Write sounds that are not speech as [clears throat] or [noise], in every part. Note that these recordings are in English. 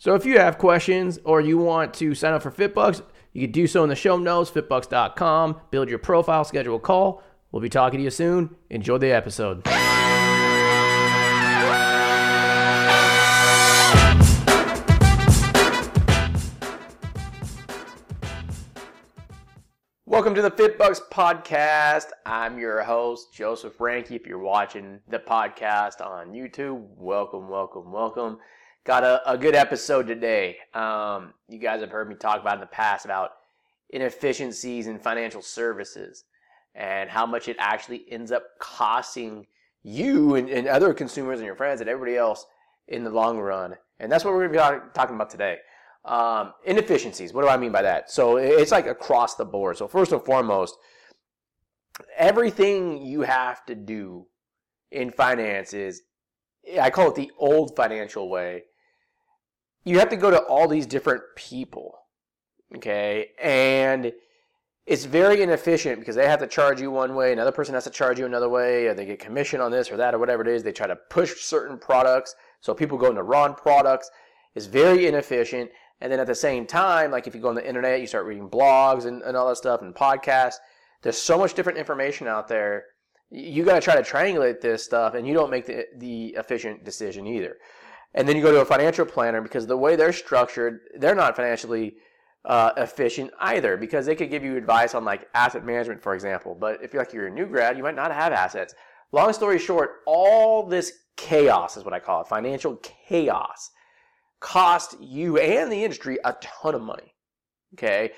So if you have questions or you want to sign up for FitBUX, you can do so in the show notes, fitbux.com. Build your profile, schedule a call. We'll be talking to you soon. Enjoy the episode. Welcome to the FitBUX podcast. I'm your host, Joseph Ranky. If you're watching the podcast on YouTube, welcome, welcome, welcome. Got a, a good episode today. Um, you guys have heard me talk about in the past about inefficiencies in financial services and how much it actually ends up costing you and, and other consumers and your friends and everybody else in the long run. And that's what we're going to be talk, talking about today. Um, inefficiencies. What do I mean by that? So it's like across the board. So first and foremost, everything you have to do in finance is, I call it the old financial way, you have to go to all these different people. Okay. And it's very inefficient because they have to charge you one way, another person has to charge you another way, or they get commission on this or that or whatever it is. They try to push certain products. So people go into wrong products. It's very inefficient. And then at the same time, like if you go on the internet, you start reading blogs and, and all that stuff and podcasts. There's so much different information out there. You got to try to triangulate this stuff, and you don't make the, the efficient decision either. And then you go to a financial planner because the way they're structured, they're not financially uh, efficient either because they could give you advice on like asset management, for example. But if you're like you're a new grad, you might not have assets. Long story short, all this chaos is what I call it, financial chaos, cost you and the industry a ton of money. Okay,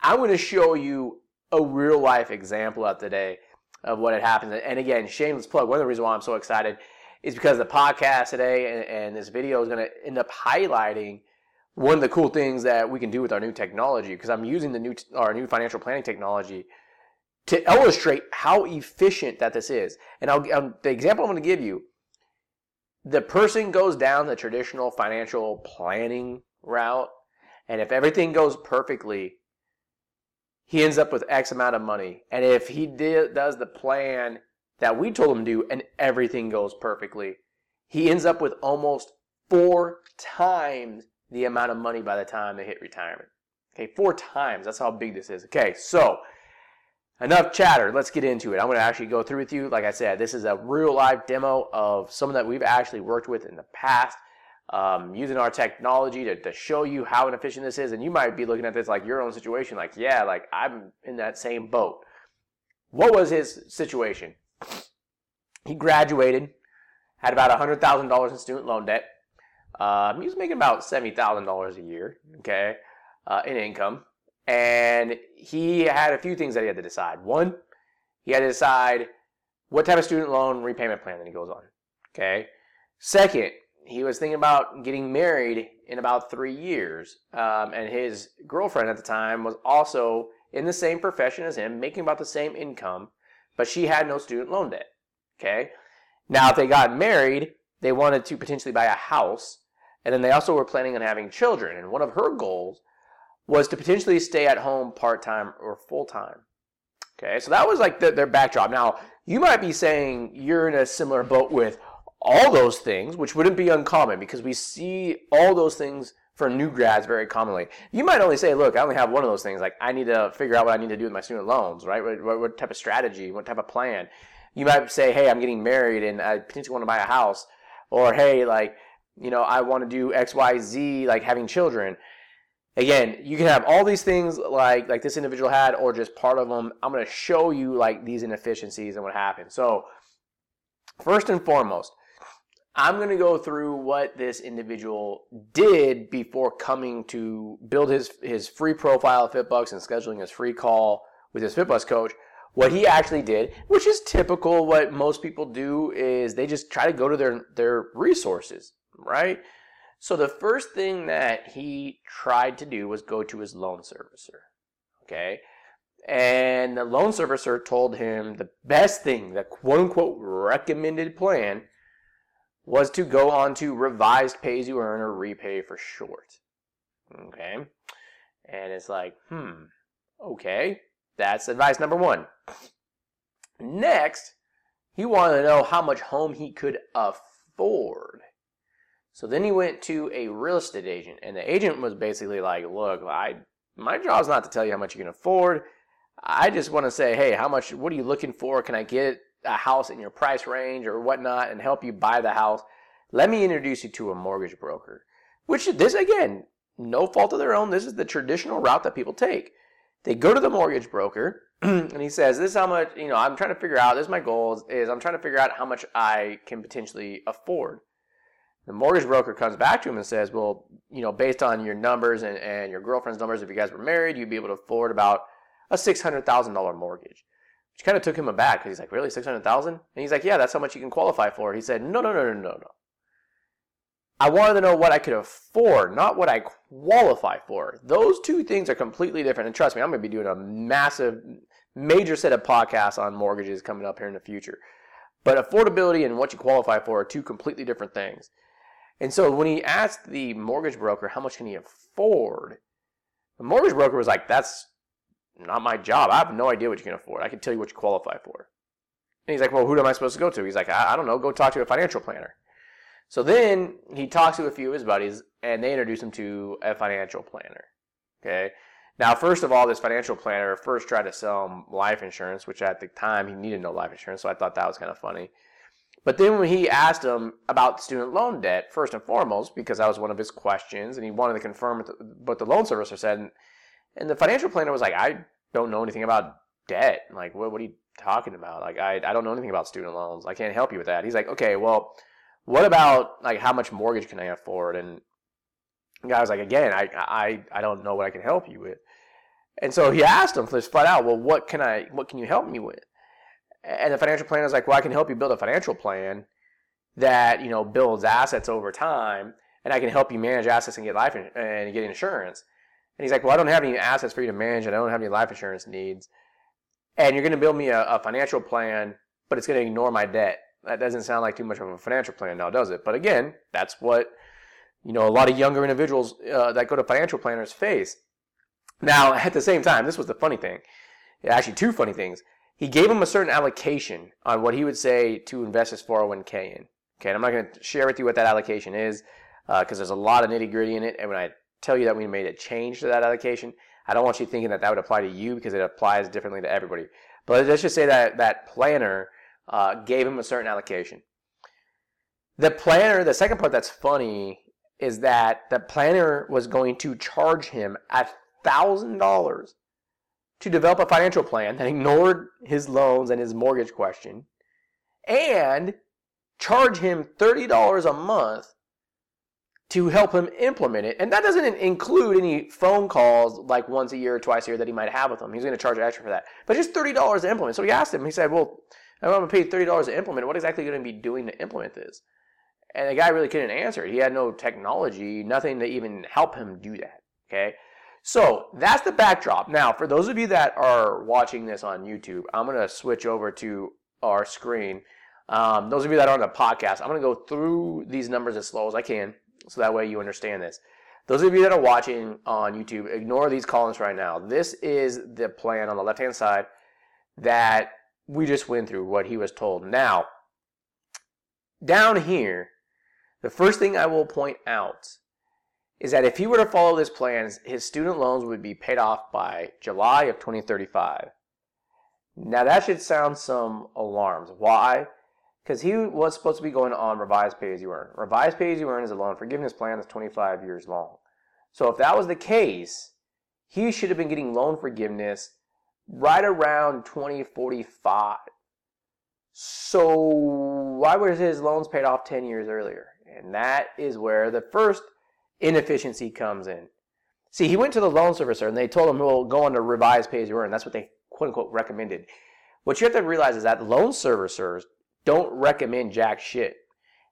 I'm going to show you a real life example of today of what had happened. And again, shameless plug. One of the reasons why I'm so excited is because the podcast today and, and this video is going to end up highlighting one of the cool things that we can do with our new technology because I'm using the new our new financial planning technology to illustrate how efficient that this is. And I'll, I'll, the example I'm going to give you, the person goes down the traditional financial planning route, and if everything goes perfectly, he ends up with X amount of money. And if he does the plan that we told him to do and everything goes perfectly, he ends up with almost four times the amount of money by the time they hit retirement. Okay, four times. That's how big this is. Okay, so enough chatter. Let's get into it. I'm going to actually go through with you. Like I said, this is a real live demo of someone that we've actually worked with in the past. Um, using our technology to, to show you how inefficient this is. And you might be looking at this like your own situation, like, yeah, like I'm in that same boat. What was his situation? He graduated, had about $100,000 in student loan debt. Um, he was making about $70,000 a year, okay, uh, in income. And he had a few things that he had to decide. One, he had to decide what type of student loan repayment plan that he goes on, okay. Second, he was thinking about getting married in about three years. Um, and his girlfriend at the time was also in the same profession as him, making about the same income, but she had no student loan debt. Okay. Now, if they got married, they wanted to potentially buy a house. And then they also were planning on having children. And one of her goals was to potentially stay at home part time or full time. Okay. So that was like the, their backdrop. Now, you might be saying you're in a similar boat with all those things, which wouldn't be uncommon because we see all those things for new grads very commonly. You might only say, look, I only have one of those things. Like, I need to figure out what I need to do with my student loans, right? What, what, type of strategy, what type of plan? You might say, hey, I'm getting married and I potentially want to buy a house. Or, hey, like, you know, I want to do X, Y, Z, like having children. Again, you can have all these things like like this individual had, or just part of them. I'm going to show you like these inefficiencies and what happened. So, first and foremost, I'm going to go through what this individual did before coming to build his, his free profile of FitBUX and scheduling his free call with his FitBUX coach. What he actually did, which is typical, what most people do is they just try to go to their, their resources, right? So the first thing that he tried to do was go to his loan servicer. Okay. And the loan servicer told him the best thing, the quote unquote recommended plan, was to go on to revised pay as you earn or REPAYE for short. Okay. And it's like, hmm, okay. That's advice number one. Next, he wanted to know how much home he could afford. So then he went to a real estate agent, and the agent was basically like, "Look, I my job's not to tell you how much you can afford. I just want to say, hey, how much? What are you looking for? Can I get a house in your price range or whatnot, and help you buy the house? Let me introduce you to a mortgage broker. Which this again, no fault of their own. This is the traditional route that people take. They go to the mortgage broker, [clears throat] and he says, "This is how much you know. I'm trying to figure out. This is my goal. Is, is I'm trying to figure out how much I can potentially afford." The mortgage broker comes back to him and says, well, you know, based on your numbers and, and your girlfriend's numbers, if you guys were married, you'd be able to afford about a $600,000 mortgage. Which kind of took him aback because he's like, really, 600000 And he's like, yeah, that's how much you can qualify for. He said, no, no, no, no, no, no. I wanted to know what I could afford, not what I qualify for. Those two things are completely different. And trust me, I'm going to be doing a massive, major set of podcasts on mortgages coming up here in the future. But affordability and what you qualify for are two completely different things. And so when he asked the mortgage broker how much can he afford, the mortgage broker was like, "That's not my job. I have no idea what you can afford. I can tell you what you qualify for." And he's like, "Well, who am I supposed to go to?" He's like, "I, I don't know. Go talk to a financial planner." So then he talks to a few of his buddies, and they introduce him to a financial planner. Okay. Now, first of all, this financial planner first tried to sell him life insurance, which at the time he needed no life insurance, so I thought that was kind of funny. But then when he asked him about student loan debt, first and foremost, because that was one of his questions, and he wanted to confirm what the loan servicer said, and the financial planner was like, I don't know anything about debt. Like, what, what are you talking about? Like, I, I don't know anything about student loans. I can't help you with that. He's like, okay, well, what about like how much mortgage can I afford? And the guy was like, again, I, I, I don't know what I can help you with. And so he asked him flat out, well, what can I, what can you help me with? And the financial planner was like, well, I can help you build a financial plan that you know builds assets over time, and I can help you manage assets and get life in, and get insurance. And he's like, well, I don't have any assets for you to manage, and I don't have any life insurance needs. And you're going to build me a, a financial plan, but it's going to ignore my debt. That doesn't sound like too much of a financial plan now, does it? But again, that's what you know a lot of younger individuals uh, that go to financial planners face. Now, at the same time, this was the funny thing. Actually, two funny things he gave him a certain allocation on what he would say to invest his 401k in. Okay, and I'm not going to share with you what that allocation is because uh, there's a lot of nitty gritty in it. And when I tell you that we made a change to that allocation, I don't want you thinking that that would apply to you because it applies differently to everybody. But let's just say that that planner uh, gave him a certain allocation. The planner, the second part that's funny is that the planner was going to charge him a thousand dollars to develop a financial plan that ignored his loans and his mortgage question and charge him $30 a month to help him implement it. And that doesn't include any phone calls like once a year or twice a year that he might have with him. He's going to charge extra for that. But just $30 to implement. So he asked him, he said, Well, I'm going to pay $30 to implement. What exactly are you going to be doing to implement this? And the guy really couldn't answer. He had no technology, nothing to even help him do that. Okay. So that's the backdrop. Now, for those of you that are watching this on YouTube, I'm going to switch over to our screen. Um, those of you that are on the podcast, I'm going to go through these numbers as slow as I can so that way you understand this. Those of you that are watching on YouTube, ignore these columns right now. This is the plan on the left hand side that we just went through, what he was told. Now, down here, the first thing I will point out is that if he were to follow this plan, his student loans would be paid off by July of 2035. Now that should sound some alarms. Why? Because he was supposed to be going on revised pay as you earn. Revised pay as you earn is a loan forgiveness plan that's 25 years long. So if that was the case, he should have been getting loan forgiveness right around 2045. So why were his loans paid off 10 years earlier? And that is where the first inefficiency comes in. See, he went to the loan servicer and they told him, well, go on to revised pay as you earn. That's what they quote unquote recommended. What you have to realize is that loan servicers don't recommend jack shit.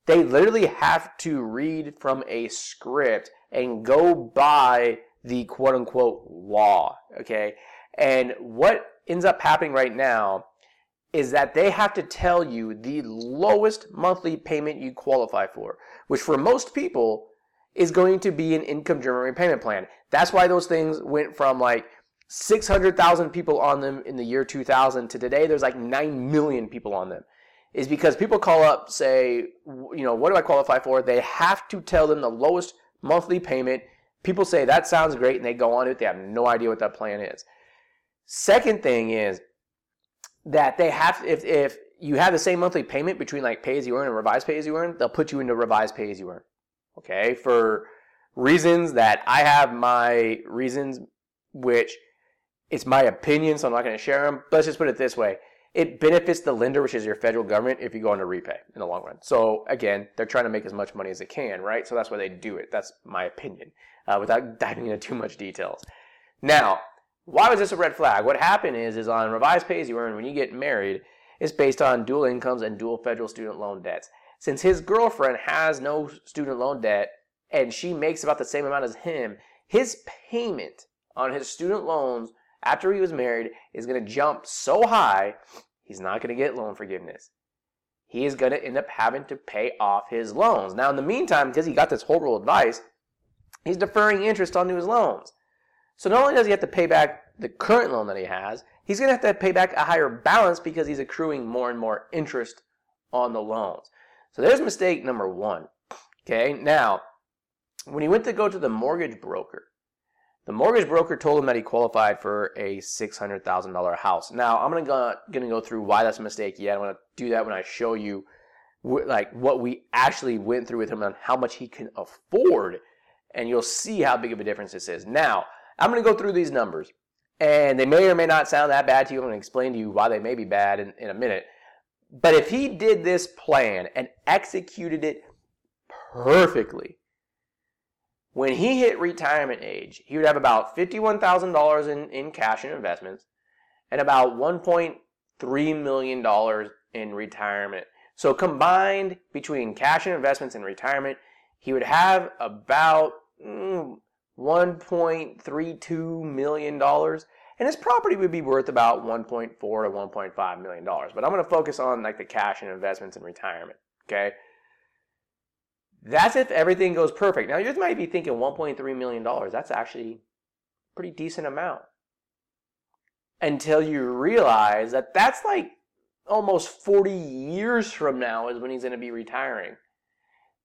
They literally have to read from a script and go by the quote unquote law. Okay. And what ends up happening right now is that they have to tell you the lowest monthly payment you qualify for, which for most people is going to be an income driven repayment plan. That's why those things went from like 600,000 people on them in the year 2000 to today there's like 9 million people on them. Is because people call up, say, you know, what do I qualify for? They have to tell them the lowest monthly payment. People say that sounds great and they go on it. They have no idea what that plan is. Second thing is that they have if if you have the same monthly payment between like pay as you earn and revised pay as you earn, they'll put you into revised pay as you earn. Okay, for reasons that I have my reasons, which it's my opinion, so I'm not going to share them. But let's just put it this way: it benefits the lender, which is your federal government, if you go into REPAYE in the long run. So again, they're trying to make as much money as they can, right? So that's why they do it. That's my opinion, uh, without [laughs] diving into too much details. Now, why was this a red flag? What happened is, is on revised pay as you earn when you get married, it's based on dual incomes and dual federal student loan debts. Since his girlfriend has no student loan debt and she makes about the same amount as him, his payment on his student loans after he was married is going to jump so high, he's not going to get loan forgiveness. He is going to end up having to pay off his loans. Now, in the meantime, because he got this whole rule advice, he's deferring interest onto his loans. So not only does he have to pay back the current loan that he has, he's going to have to pay back a higher balance because he's accruing more and more interest on the loans. So there's mistake number one. Okay, now, when he went to go to the mortgage broker, the mortgage broker told him that he qualified for a $600,000 house. Now, I'm going to go, gonna go through why that's a mistake yet. I'm going to do that when I show you like what we actually went through with him on how much he can afford and you'll see how big of a difference this is. Now, I'm going to go through these numbers and they may or may not sound that bad to you. I'm going to explain to you why they may be bad in, in a minute. But if he did this plan and executed it perfectly, when he hit retirement age, he would have about $51,000 in, in cash and investments and about $1.3 million in retirement. So combined between cash and investments and retirement, he would have about mm, $1.32 million. And his property would be worth about 1.4 to 1.5 million dollars. But I'm going to focus on like the cash and investments and retirement. Okay. That's if everything goes perfect. Now, you might be thinking $1.3 million. That's actually a pretty decent amount. Until you realize that that's like almost 40 years from now is when he's going to be retiring.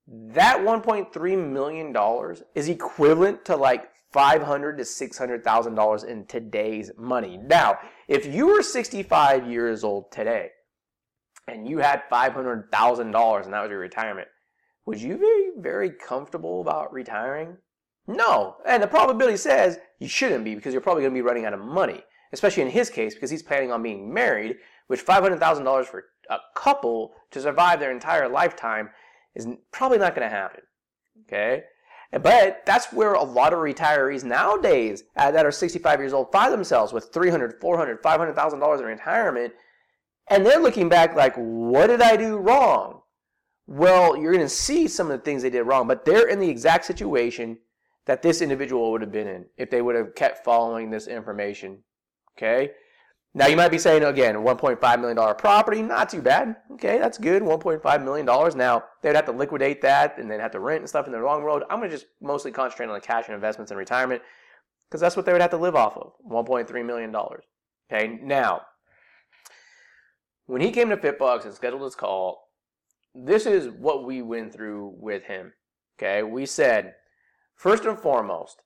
That $1.3 million is equivalent to like $500 to $600,000 in today's money. Now, if you were 65 years old today and you had $500,000 and that was your retirement, would you be very comfortable about retiring? No. And the probability says you shouldn't be because you're probably going to be running out of money, especially in his case because he's planning on being married, which $500,000 for a couple to survive their entire lifetime is probably not going to happen. Okay? But that's where a lot of retirees nowadays uh, that are 65 years old find themselves with 300, 400, 500,000 dollars in retirement and they're looking back like what did I do wrong? Well, you're going to see some of the things they did wrong, but they're in the exact situation that this individual would have been in if they would have kept following this information. Okay? Now you might be saying again, $1.5 million property, not too bad. Okay, that's good. $1.5 million. Now they'd have to liquidate that and then have to rent and stuff in the long road. I'm gonna just mostly concentrate on the cash and investments and retirement because that's what they would have to live off of. $1.3 million. Okay, now when he came to FitBUX and scheduled his call, this is what we went through with him. Okay, we said, first and foremost,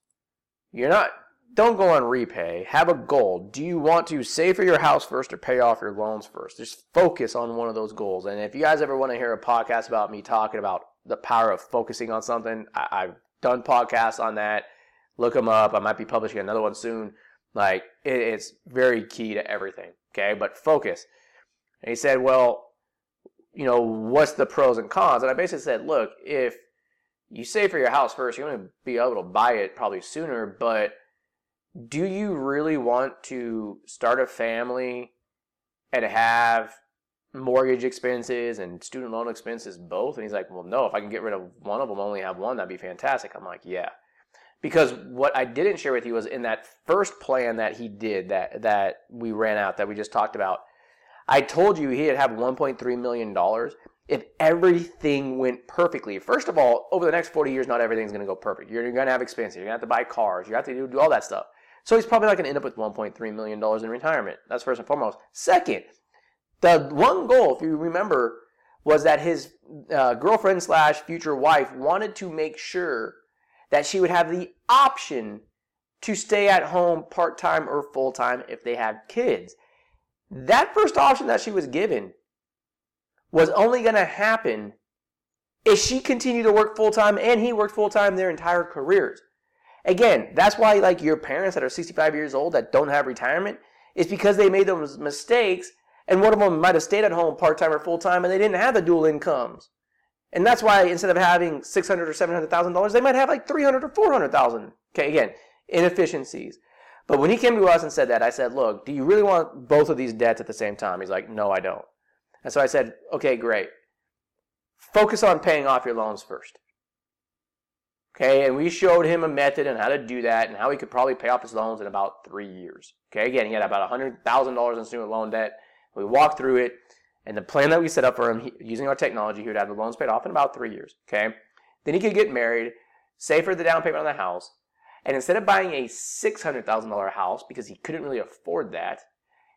you're not, don't go on REPAYE. Have a goal. Do you want to save for your house first or pay off your loans first? Just focus on one of those goals. And if you guys ever want to hear a podcast about me talking about the power of focusing on something, I, have done podcasts on that. Look them up. I might be publishing another one soon. Like, it, it's very key to everything. Okay, but focus. And he said, well, you know, what's the pros and cons? And I basically said, look, if you save for your house first, you're going to be able to buy it probably sooner, but do you really want to start a family and have mortgage expenses and student loan expenses both? And he's like, well, no, if I can get rid of one of them, only have one, that'd be fantastic. I'm like, yeah. Because what I didn't share with you was in that first plan that he did that that we ran out that we just talked about, I told you he'd have 1.3 million dollars if everything went perfectly. First of all, over the next 40 years, not everything's going to go perfect. You're, going to have expenses. You're going to have to buy cars. You have to do, all that stuff. So he's probably not going to end up with 1.3 million dollars in retirement. That's first and foremost. Second, the one goal, if you remember, was that his uh, girlfriend slash future wife wanted to make sure that she would have the option to stay at home part time or full time if they have kids. That first option that she was given was only going to happen if she continued to work full time and he worked full time their entire careers. Again, that's why like your parents that are 65 years old that don't have retirement is because they made those mistakes and one of them might have stayed at home part time or full time and they didn't have the dual incomes. And that's why instead of having six hundred or seven hundred thousand dollars, they might have like three hundred or four hundred thousand. Okay, again, inefficiencies. But when he came to us and said that, I said, "Look, do you really want both of these debts at the same time?" He's like, "No, I don't." And so I said, "Okay, great. Focus on paying off your loans first. Okay, and we showed him a method on how to do that and how he could probably pay off his loans in about three years. Okay, again, he had about $100,000 in student loan debt. We walked through it. And the plan that we set up for him he, using our technology, he would have the loans paid off in about three years. Okay. Then he could get married, save for the down payment on the house, and instead of buying a $600,000 house because he couldn't really afford that,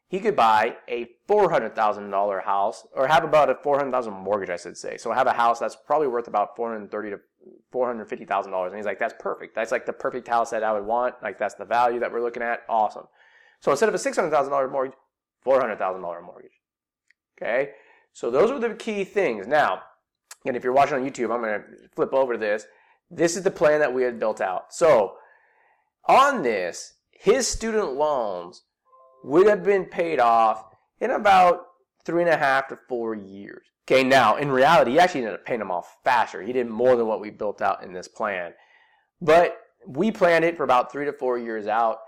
he could buy a $400,000 house or have about a 400,000 mortgage, I should say. So have a house that's probably worth about 430 to $450,000. And he's like, that's perfect. That's like the perfect house that I would want. Like that's the value that we're looking at. Awesome. So instead of a $600,000 mortgage, $400,000 mortgage. Okay? So those are the key things. Now, and if you're watching on YouTube, I'm going to flip over to this. This is the plan that we had built out. So on this, his student loans would have been paid off in about three and a half to four years. Okay, now in reality, he actually ended up paying them off faster. He did more than what we built out in this plan. But we planned it for about three to four years out.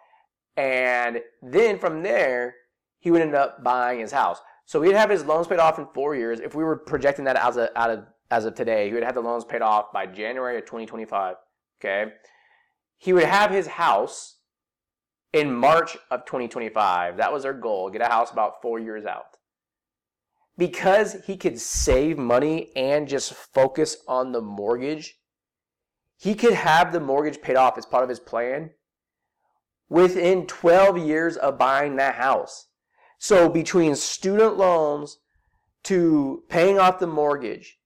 And then from there, he would end up buying his house. So he'd have his loans paid off in four years. If we were projecting that as of as of today, he would have the loans paid off by January of 2025. Okay, he would have his house in March of 2025. That was our goal: get a house about four years out. Because he could save money and just focus on the mortgage, he could have the mortgage paid off as part of his plan within 12 years of buying that house. So between student loans to paying off the mortgage,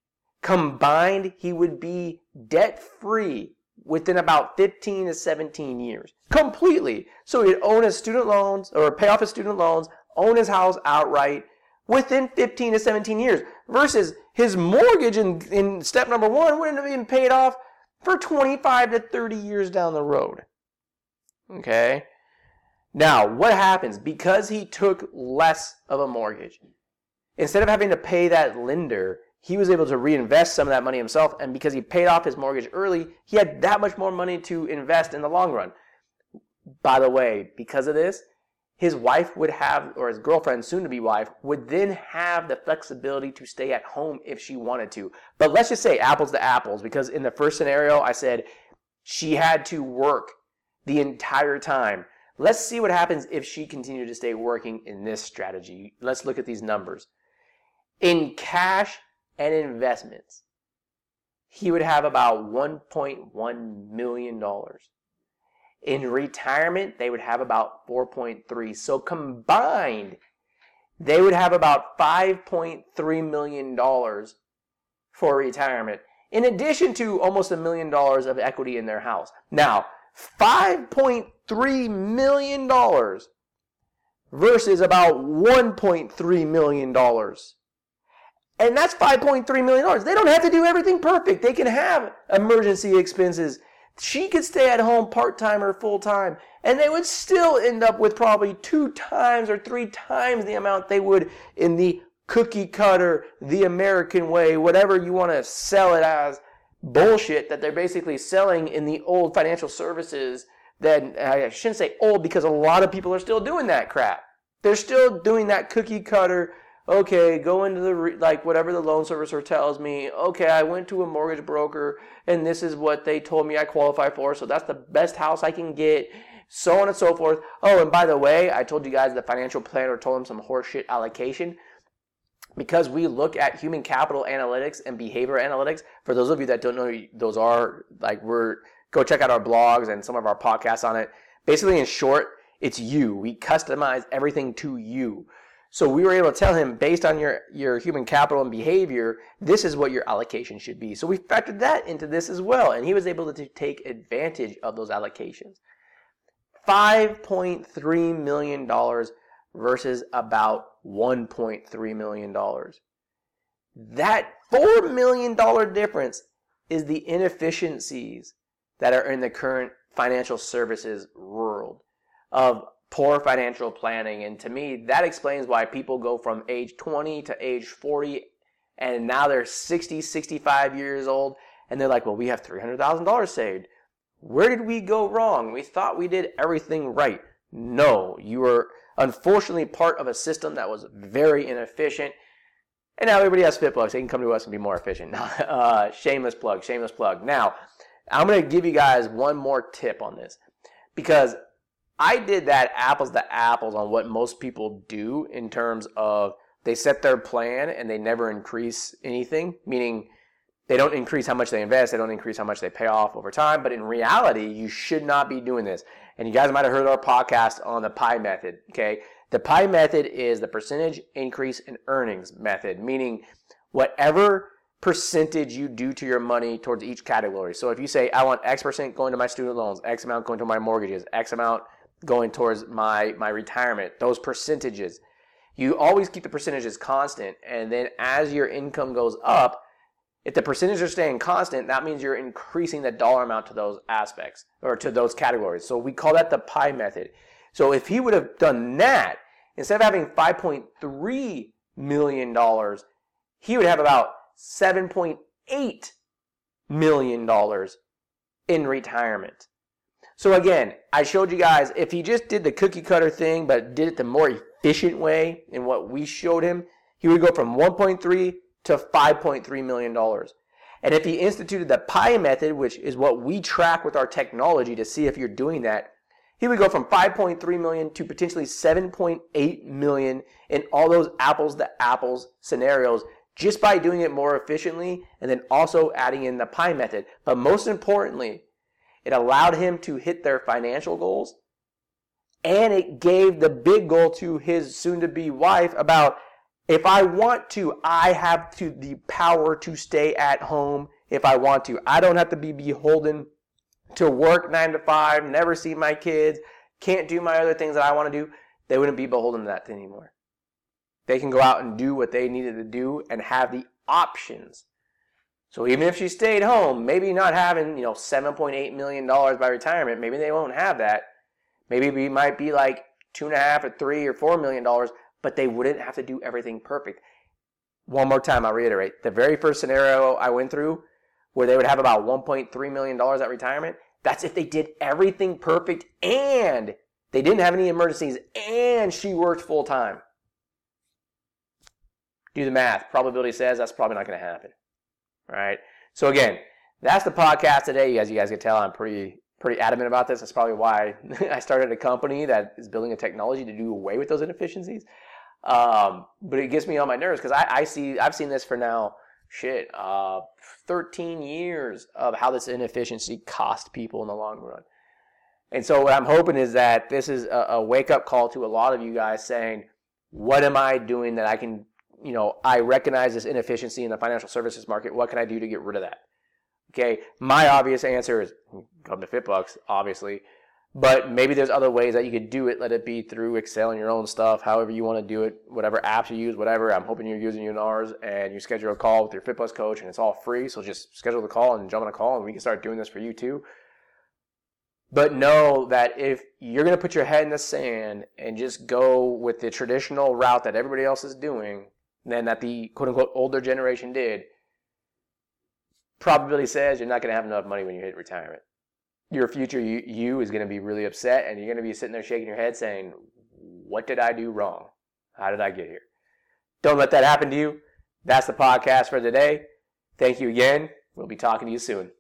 combined, he would be debt free within about 15 to 17 years. Completely. So he'd own his student loans or pay off his student loans, own his house outright within 15 to 17 years versus his mortgage in, in step number one wouldn't have been paid off for 25 to 30 years down the road. Okay? Now, what happens? Because he took less of a mortgage, instead of having to pay that lender, he was able to reinvest some of that money himself. And because he paid off his mortgage early, he had that much more money to invest in the long run. By the way, because of this, his wife would have, or his girlfriend, soon to be wife, would then have the flexibility to stay at home if she wanted to. But let's just say apples to apples, because in the first scenario, I said she had to work the entire time. Let's see what happens if she continued to stay working in this strategy. Let's look at these numbers. In cash and investments, he would have about $1.1 million. In retirement, they would have about 4.3. So combined, they would have about $5.3 million for retirement, in addition to almost a million dollars of equity in their house. Now, 5.3 million dollars versus about 1.3 million dollars. And that's 5.3 million dollars. They don't have to do everything perfect. They can have emergency expenses. She could stay at home part-time or full-time and they would still end up with probably two times or three times the amount they would in the cookie cutter, the American way, whatever you want to sell it as bullshit that they're basically selling in the old financial services that I shouldn't say old because a lot of people are still doing that crap. They're still doing that cookie cutter. Okay, go into the re- like whatever the loan servicer tells me. Okay, I went to a mortgage broker and this is what they told me I qualify for. So that's the best house I can get. So on and so forth. Oh, and by the way, I told you guys the financial planner told him some horseshit allocation because we look at human capital analytics and behavior analytics. For those of you that don't know, those are like we're go check out our blogs and some of our podcasts on it. Basically, in short, it's you. We customize everything to you. So we were able to tell him based on your, your human capital and behavior, this is what your allocation should be. So we factored that into this as well. And he was able to take advantage of those allocations. $5.3 million versus about $1.3 million. That $4 million difference is the inefficiencies that are in the current financial services world of poor financial planning. And to me, that explains why people go from age 20 to age 40 and now they're 60, 65 years old and they're like, well, we have $300,000 saved. Where did we go wrong? We thought we did everything right. No, you were unfortunately part of a system that was very inefficient. And now everybody has FitBUX. They can come to us and be more efficient. [laughs] uh, shameless plug, shameless plug. Now, I'm going to give you guys one more tip on this because I did that apples to apples on what most people do in terms of they set their plan and they never increase anything, meaning they don't increase how much they invest, they don't increase how much they pay off over time. But in reality, you should not be doing this. And you guys might have heard our podcast on the PI method. Okay. The PI method is the percentage increase in earnings method, meaning whatever percentage you do to your money towards each category. So if you say, I want X percent going to my student loans, X amount going to my mortgages, X amount going towards my my retirement those percentages. You always keep the percentages constant and then as your income goes up if the percentages are staying constant that means you're increasing the dollar amount to those aspects or to those categories. So we call that the pie method. So if he would have done that instead of having 5.3 million dollars he would have about 7.8 million dollars in retirement so again, I showed you guys if he just did the cookie cutter thing, but did it the more efficient way in what we showed him, he would go from 1.3 to 5.3 million dollars. And if he instituted the pie method, which is what we track with our technology to see if you're doing that, he would go from 5.3 million to potentially 7.8 million in all those apples to apples scenarios just by doing it more efficiently and then also adding in the pie method. But most importantly, it allowed him to hit their financial goals. And it gave the big goal to his soon to be wife about if I want to, I have to the power to stay at home if I want to. I don't have to be beholden to work nine to five, never see my kids, can't do my other things that I want to do. They wouldn't be beholden to that anymore. They can go out and do what they needed to do and have the options so even if she stayed home, maybe not having, you know, $7.8 million by retirement, maybe they won't have that. Maybe we might be like two and a half or three or four million dollars, but they wouldn't have to do everything perfect. One more time, I'll reiterate. The very first scenario I went through where they would have about $1.3 million at retirement, that's if they did everything perfect and they didn't have any emergencies and she worked full time. Do the math. Probability says that's probably not going to happen right? So again, that's the podcast today. As you guys can tell, I'm pretty pretty adamant about this. That's probably why [laughs] I started a company that is building a technology to do away with those inefficiencies. Um, but it gets me on my nerves because I, I, see I've seen this for now shit uh, 13 years of how this inefficiency cost people in the long run. And so what I'm hoping is that this is a, a wake up call to a lot of you guys saying, what am I doing that I can you know, I recognize this inefficiency in the financial services market. What can I do to get rid of that? Okay, my obvious answer is come to FitBUX, obviously, but maybe there's other ways that you could do it. Let it be through Excel and your own stuff, however you want to do it, whatever apps you use, whatever. I'm hoping you're using ours, and you schedule a call with your FitBUX coach, and it's all free. So just schedule the call and jump on a call, and we can start doing this for you too. But know that if you're going to put your head in the sand and just go with the traditional route that everybody else is doing, than that the quote unquote older generation did, probability says you're not going to have enough money when you hit retirement. Your future you, you is going to be really upset and you're going to be sitting there shaking your head saying, What did I do wrong? How did I get here? Don't let that happen to you. That's the podcast for today. Thank you again. We'll be talking to you soon.